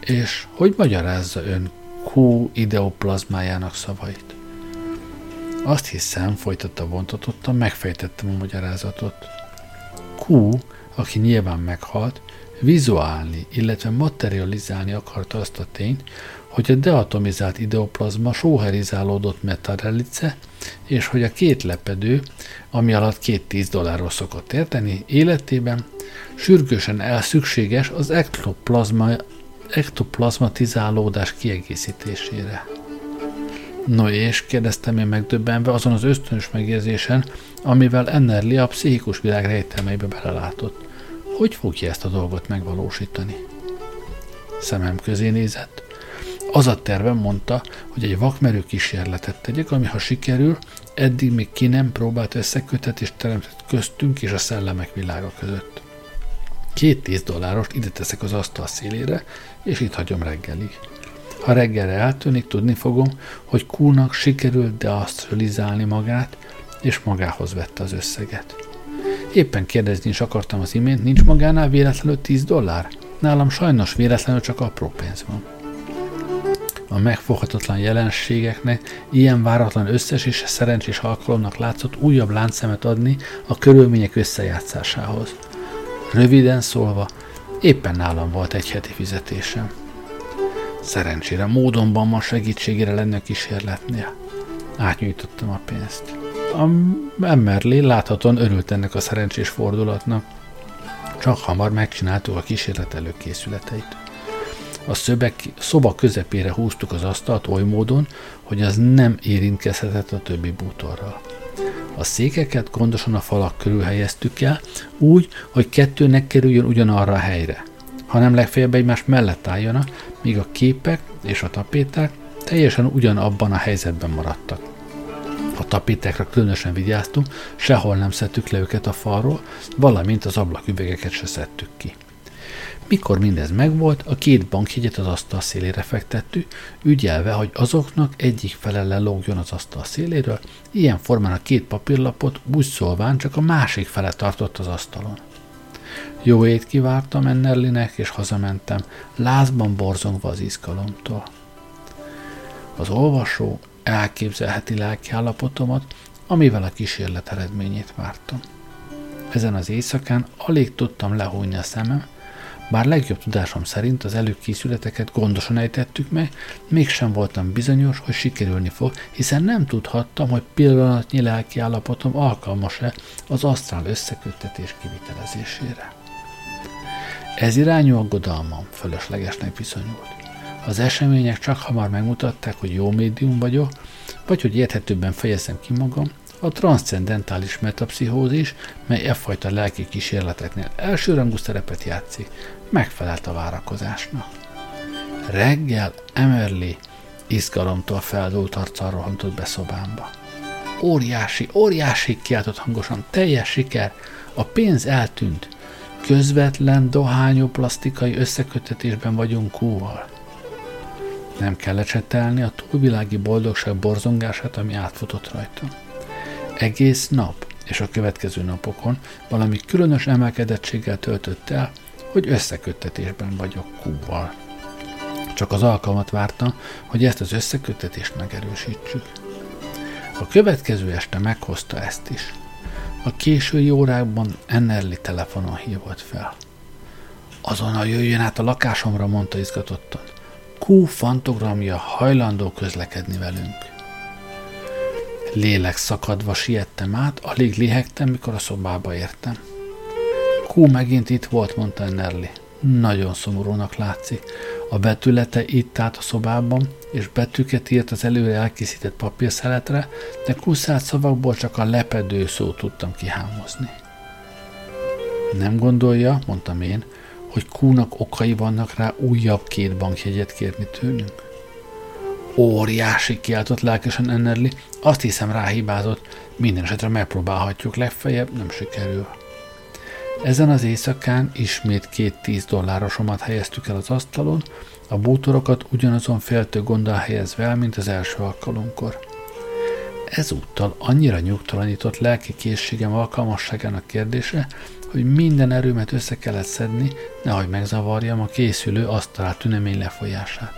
És hogy magyarázza ön Q ideoplazmájának szavait? Azt hiszem, folytatta vontatottan, megfejtettem a magyarázatot. Q, aki nyilván meghalt, vizuálni, illetve materializálni akarta azt a tényt, hogy a deatomizált ideoplazma sóherizálódott metarelice, és hogy a két lepedő, ami alatt két tíz dollárról szokott érteni, életében sürgősen elszükséges az ektoplazma, ektoplazmatizálódás kiegészítésére. No és, kérdeztem én megdöbbenve azon az ösztönös megérzésen, amivel Ennerli a pszichikus világ rejtelmeibe belelátott. Hogy fogja ezt a dolgot megvalósítani? Szemem közé nézett, az a tervem mondta, hogy egy vakmerő kísérletet tegyek, ami ha sikerül, eddig még ki nem próbált összekötetést teremtett köztünk és a szellemek világa között. Két tíz dollárost ide teszek az asztal szélére, és itt hagyom reggelig. Ha reggelre eltűnik, tudni fogom, hogy Kulnak sikerült deasztralizálni magát, és magához vette az összeget. Éppen kérdezni is akartam az imént, nincs magánál véletlenül 10 dollár? Nálam sajnos véletlenül csak apró pénz van a megfoghatatlan jelenségeknek ilyen váratlan összes és szerencsés alkalomnak látszott újabb láncszemet adni a körülmények összejátszásához. Röviden szólva, éppen nálam volt egy heti fizetésem. Szerencsére módonban ma segítségére lenne kísérletnél. Átnyújtottam a pénzt. A Emmerlé láthatóan örült ennek a szerencsés fordulatnak. Csak hamar megcsináltuk a kísérlet előkészületeit. A szöbek, szoba közepére húztuk az asztalt oly módon, hogy az nem érintkezhetett a többi bútorral. A székeket gondosan a falak körül helyeztük el, úgy, hogy kettőnek kerüljön ugyanarra a helyre, hanem legfeljebb egymás mellett álljanak, míg a képek és a tapéták teljesen ugyanabban a helyzetben maradtak. A tapétákra különösen vigyáztunk, sehol nem szedtük le őket a falról, valamint az ablaküvegeket se szedtük ki. Mikor mindez megvolt, a két bankjegyet az asztal szélére fektettük, ügyelve, hogy azoknak egyik fele lelógjon az asztal széléről, ilyen formán a két papírlapot úgy szólván csak a másik fele tartott az asztalon. Jó ét kivártam Ennerlinek, és hazamentem, lázban borzongva az izgalomtól. Az olvasó elképzelheti lelkiállapotomat, amivel a kísérlet eredményét vártam. Ezen az éjszakán alig tudtam lehújni a szemem, bár legjobb tudásom szerint az előkészületeket gondosan ejtettük meg, mégsem voltam bizonyos, hogy sikerülni fog, hiszen nem tudhattam, hogy pillanatnyi lelki állapotom alkalmas-e az asztrál összeköttetés kivitelezésére. Ez irányú aggodalmam fölöslegesnek bizonyult. Az események csak hamar megmutatták, hogy jó médium vagyok, vagy hogy érthetőbben fejezem ki magam, a transzcendentális metapszichózis, mely e fajta lelki kísérleteknél elsőrangú szerepet játszik, megfelelt a várakozásnak. Reggel Emerly izgalomtól feldult arccal rohantott be szobámba. Óriási, óriási, kiáltott hangosan, teljes siker, a pénz eltűnt. Közvetlen dohányoplasztikai összekötetésben vagyunk kúval. Nem kell lecsetelni a túlvilági boldogság borzongását, ami átfutott rajtam. Egész nap és a következő napokon valami különös emelkedettséggel töltött el, hogy összeköttetésben vagyok kúval. Csak az alkalmat vártam, hogy ezt az összeköttetést megerősítsük. A következő este meghozta ezt is. A késői órákban Ennerli telefonon hívott fel. Azonnal jöjjön át a lakásomra, mondta izgatottan. Q fantogramja hajlandó közlekedni velünk. Lélek szakadva siettem át, alig lihegtem, mikor a szobába értem. Q megint itt volt, mondta Ennerli. Nagyon szomorúnak látszik. A betülete itt állt a szobában, és betűket írt az előre elkészített papírszeletre, de kuszált szavakból csak a lepedő szót tudtam kihámozni. Nem gondolja, mondtam én, hogy kúnak okai vannak rá újabb két bankjegyet kérni tőlünk? Óriási kiáltott lelkesen Ennerli, azt hiszem ráhibázott, minden esetre megpróbálhatjuk, legfeljebb nem sikerül. Ezen az éjszakán ismét két tíz dollárosomat helyeztük el az asztalon, a bútorokat ugyanazon féltő gondol helyezve el, mint az első alkalomkor. Ezúttal annyira nyugtalanított lelki készségem alkalmasságának kérdése, hogy minden erőmet össze kellett szedni, nehogy megzavarjam a készülő asztalát tünemény lefolyását.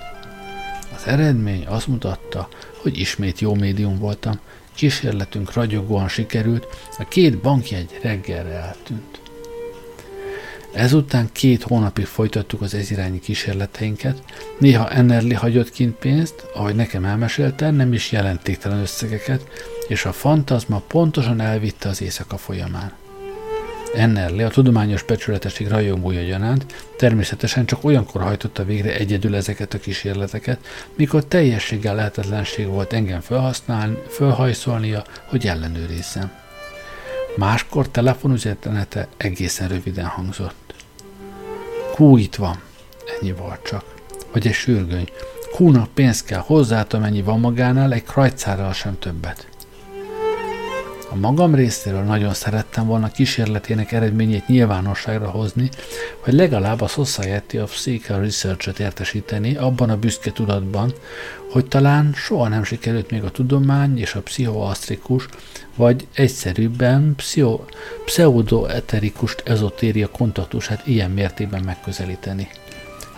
Az eredmény azt mutatta, hogy ismét jó médium voltam, kísérletünk ragyogóan sikerült, a két bankjegy reggelre eltűnt. Ezután két hónapig folytattuk az ezirányi kísérleteinket, néha Ennerli hagyott kint pénzt, ahogy nekem elmesélte, nem is jelentéktelen összegeket, és a fantazma pontosan elvitte az éjszaka folyamán. Ennerli a tudományos becsületesség rajongója gyanánt természetesen csak olyankor hajtotta végre egyedül ezeket a kísérleteket, mikor teljességgel lehetetlenség volt engem felhasználni, felhajszolnia, hogy ellenőrizzem. Máskor telefonüzenete egészen röviden hangzott. Kú itt van. Ennyi volt csak. Vagy egy sürgöny. Kúnak pénzt kell hozzát, amennyi van magánál, egy krajcárral sem többet. A magam részéről nagyon szerettem volna kísérletének eredményét nyilvánosságra hozni, vagy legalább a Society of Seeker Research-et értesíteni abban a büszke tudatban, hogy talán soha nem sikerült még a tudomány és a pszichoasztrikus, vagy egyszerűbben pszicho, pseudoeterikus ezotéria kontaktusát ilyen mértékben megközelíteni.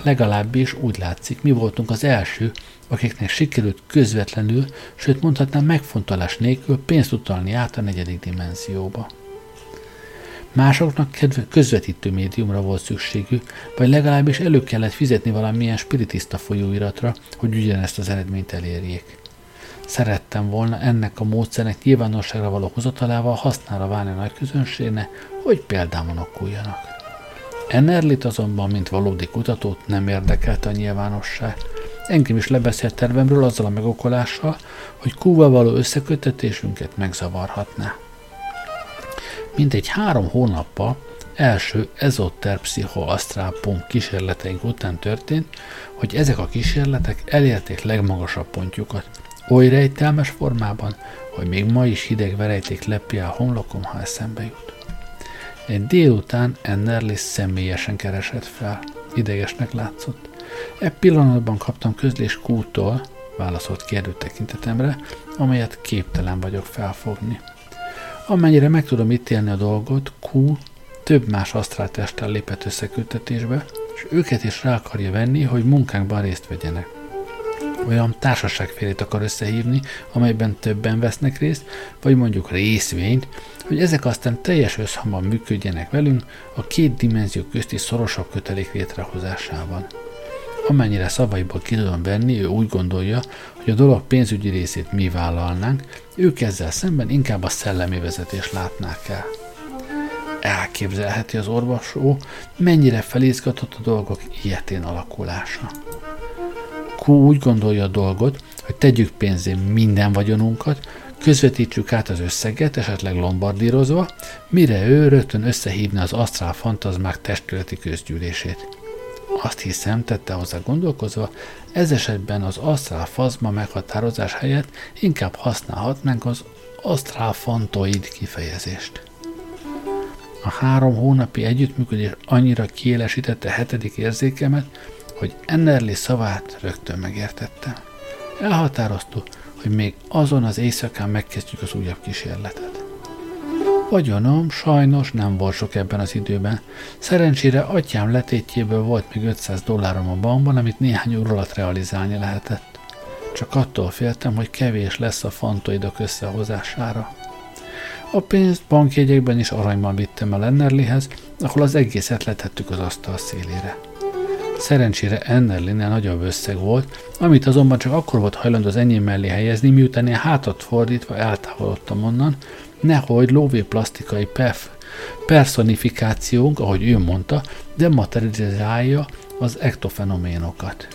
Legalábbis úgy látszik, mi voltunk az első, akiknek sikerült közvetlenül, sőt mondhatnám megfontolás nélkül pénzt utalni át a negyedik dimenzióba. Másoknak közvetítő médiumra volt szükségük, vagy legalábbis elő kellett fizetni valamilyen spiritista folyóiratra, hogy ugyanezt az eredményt elérjék. Szerettem volna ennek a módszernek nyilvánosságra való hozatalával hasznára válni a nagy közönségnek, hogy példámon okuljanak. Ennerlit azonban, mint valódi kutatót nem érdekelte a nyilvánosság. Engem is lebeszélt tervemről azzal a megokolással, hogy kúval való összekötetésünket megzavarhatná. Mintegy három hónappal első ezoter pszichoasztrálpont kísérleteink után történt, hogy ezek a kísérletek elérték legmagasabb pontjukat, oly rejtelmes formában, hogy még ma is hideg verejték lepi a homlokom, ha eszembe jut. Egy délután Ennerlis személyesen keresett fel. Idegesnek látszott. E pillanatban kaptam közlés kútól, válaszolt kérdő tekintetemre, amelyet képtelen vagyok felfogni. Amennyire meg tudom ítélni a dolgot, Q több más asztráltesttel lépett összekötetésbe, és őket is rá akarja venni, hogy munkánkban részt vegyenek. Olyan társaságfélét akar összehívni, amelyben többen vesznek részt, vagy mondjuk részvényt, hogy ezek aztán teljes összhangban működjenek velünk a két dimenzió közti szorosabb kötelék létrehozásában. Amennyire szavaiból ki tudom venni, ő úgy gondolja, hogy a dolog pénzügyi részét mi vállalnánk, ők ezzel szemben inkább a szellemi vezetés látnák el. Elképzelheti az orvosó, mennyire felizgatott a dolgok ilyetén alakulása. Q úgy gondolja a dolgot, hogy tegyük pénzé minden vagyonunkat, közvetítsük át az összeget, esetleg lombardírozva, mire ő rögtön összehívna az asztrál fantazmák testületi közgyűlését. Azt hiszem, tette hozzá gondolkozva, ez esetben az asztrál fazma meghatározás helyett inkább használhatnánk az asztrál fantoid kifejezést. A három hónapi együttműködés annyira kiélesítette hetedik érzékemet, hogy Ennerli szavát rögtön megértettem. Elhatároztuk, hogy még azon az éjszakán megkezdjük az újabb kísérletet. Vagyonom sajnos nem volt sok ebben az időben. Szerencsére atyám letétjéből volt még 500 dollárom a bankban, amit néhány óra alatt realizálni lehetett. Csak attól féltem, hogy kevés lesz a fantoidok összehozására. A pénzt bankjegyekben is aranyban vittem el Ennerlihez, ahol az egészet letettük az asztal szélére. Szerencsére Ennerlinél nagyobb összeg volt, amit azonban csak akkor volt hajlandó az enyém mellé helyezni, miután én hátat fordítva eltávolodtam onnan, nehogy lóvé plastikai pef, personifikációnk, ahogy ő mondta, dematerializálja az ektofenoménokat.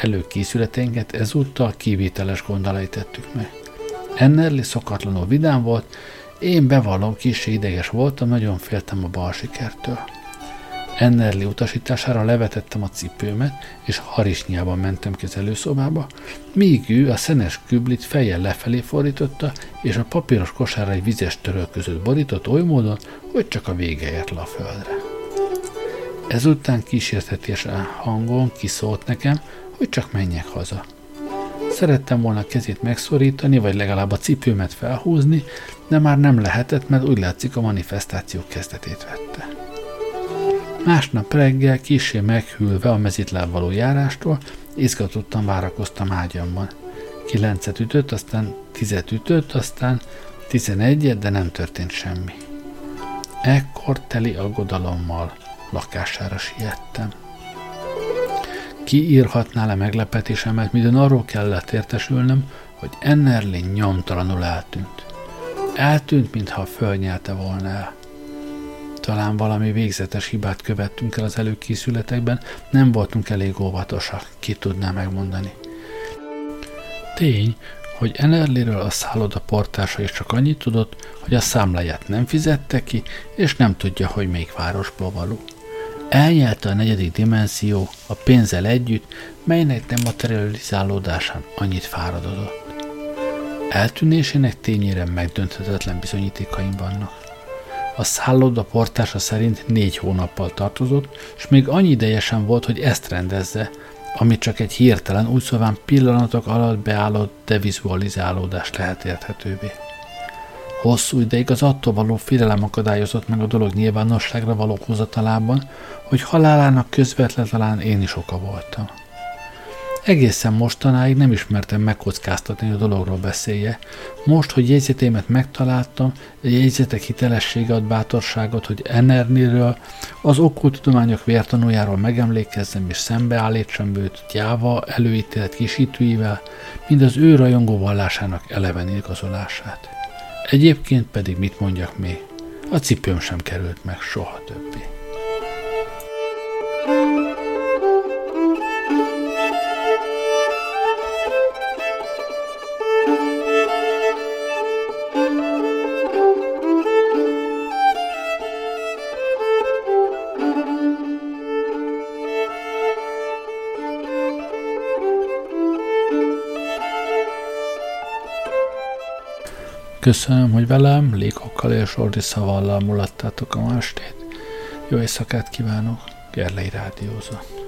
Előkészületénket ezúttal kivételes gondolai tettük meg. Ennerli szokatlanul vidám volt, én bevallom, kis ideges voltam, nagyon féltem a bal sikertől. Ennerli utasítására levetettem a cipőmet, és harisnyában mentem kezelőszobába, míg ő a szenes küblit fejjel lefelé fordította, és a papíros kosára egy vizes töröl között borított oly módon, hogy csak a vége ért le a földre. Ezután kísértetés hangon kiszólt nekem, hogy csak menjek haza. Szerettem volna a kezét megszorítani, vagy legalább a cipőmet felhúzni, de már nem lehetett, mert úgy látszik a manifestáció kezdetét vette. Másnap reggel kisé meghűlve a mezitláb való járástól, izgatottan várakoztam ágyamban. Kilencet ütött, aztán tizet ütött, aztán tizenegyet, de nem történt semmi. Ekkor teli aggodalommal lakására siettem. Ki írhatná le meglepetésemet, midőn arról kellett értesülnöm, hogy Ennerlin nyomtalanul eltűnt. Eltűnt, mintha fölnyelte volna el. Talán valami végzetes hibát követtünk el az előkészületekben, nem voltunk elég óvatosak, ki tudná megmondani. Tény, hogy Enerliről a szálloda portása is csak annyit tudott, hogy a számláját nem fizette ki, és nem tudja, hogy melyik városból való. Elnyelte a negyedik dimenzió a pénzzel együtt, melynek nem materializálódásán annyit fáradodott. Eltűnésének tényére megdönthetetlen bizonyítékaim vannak. A szálloda portása szerint négy hónappal tartozott, és még annyi ideje sem volt, hogy ezt rendezze, ami csak egy hirtelen, úgy szóván pillanatok alatt beállott devizualizálódás lehet érthetővé. Hosszú ideig az attól való félelem akadályozott meg a dolog nyilvánosságra való hozatalában, hogy halálának közvetlen talán én is oka voltam. Egészen mostanáig nem ismertem megkockáztatni, hogy a dologról beszélje. Most, hogy jegyzetémet megtaláltam, a jegyzetek hitelessége ad bátorságot, hogy Enerniről, az okkultudományok vértanújáról megemlékezzem és szembeállítsam őt gyáva előítélet kisítőivel, mind az ő rajongó vallásának eleven igazolását. Egyébként pedig mit mondjak még? A cipőm sem került meg soha többé. Köszönöm, hogy velem, lékokkal és ordi szavallal mulattátok a mástét. Jó éjszakát kívánok, Gerlei Rádiózott.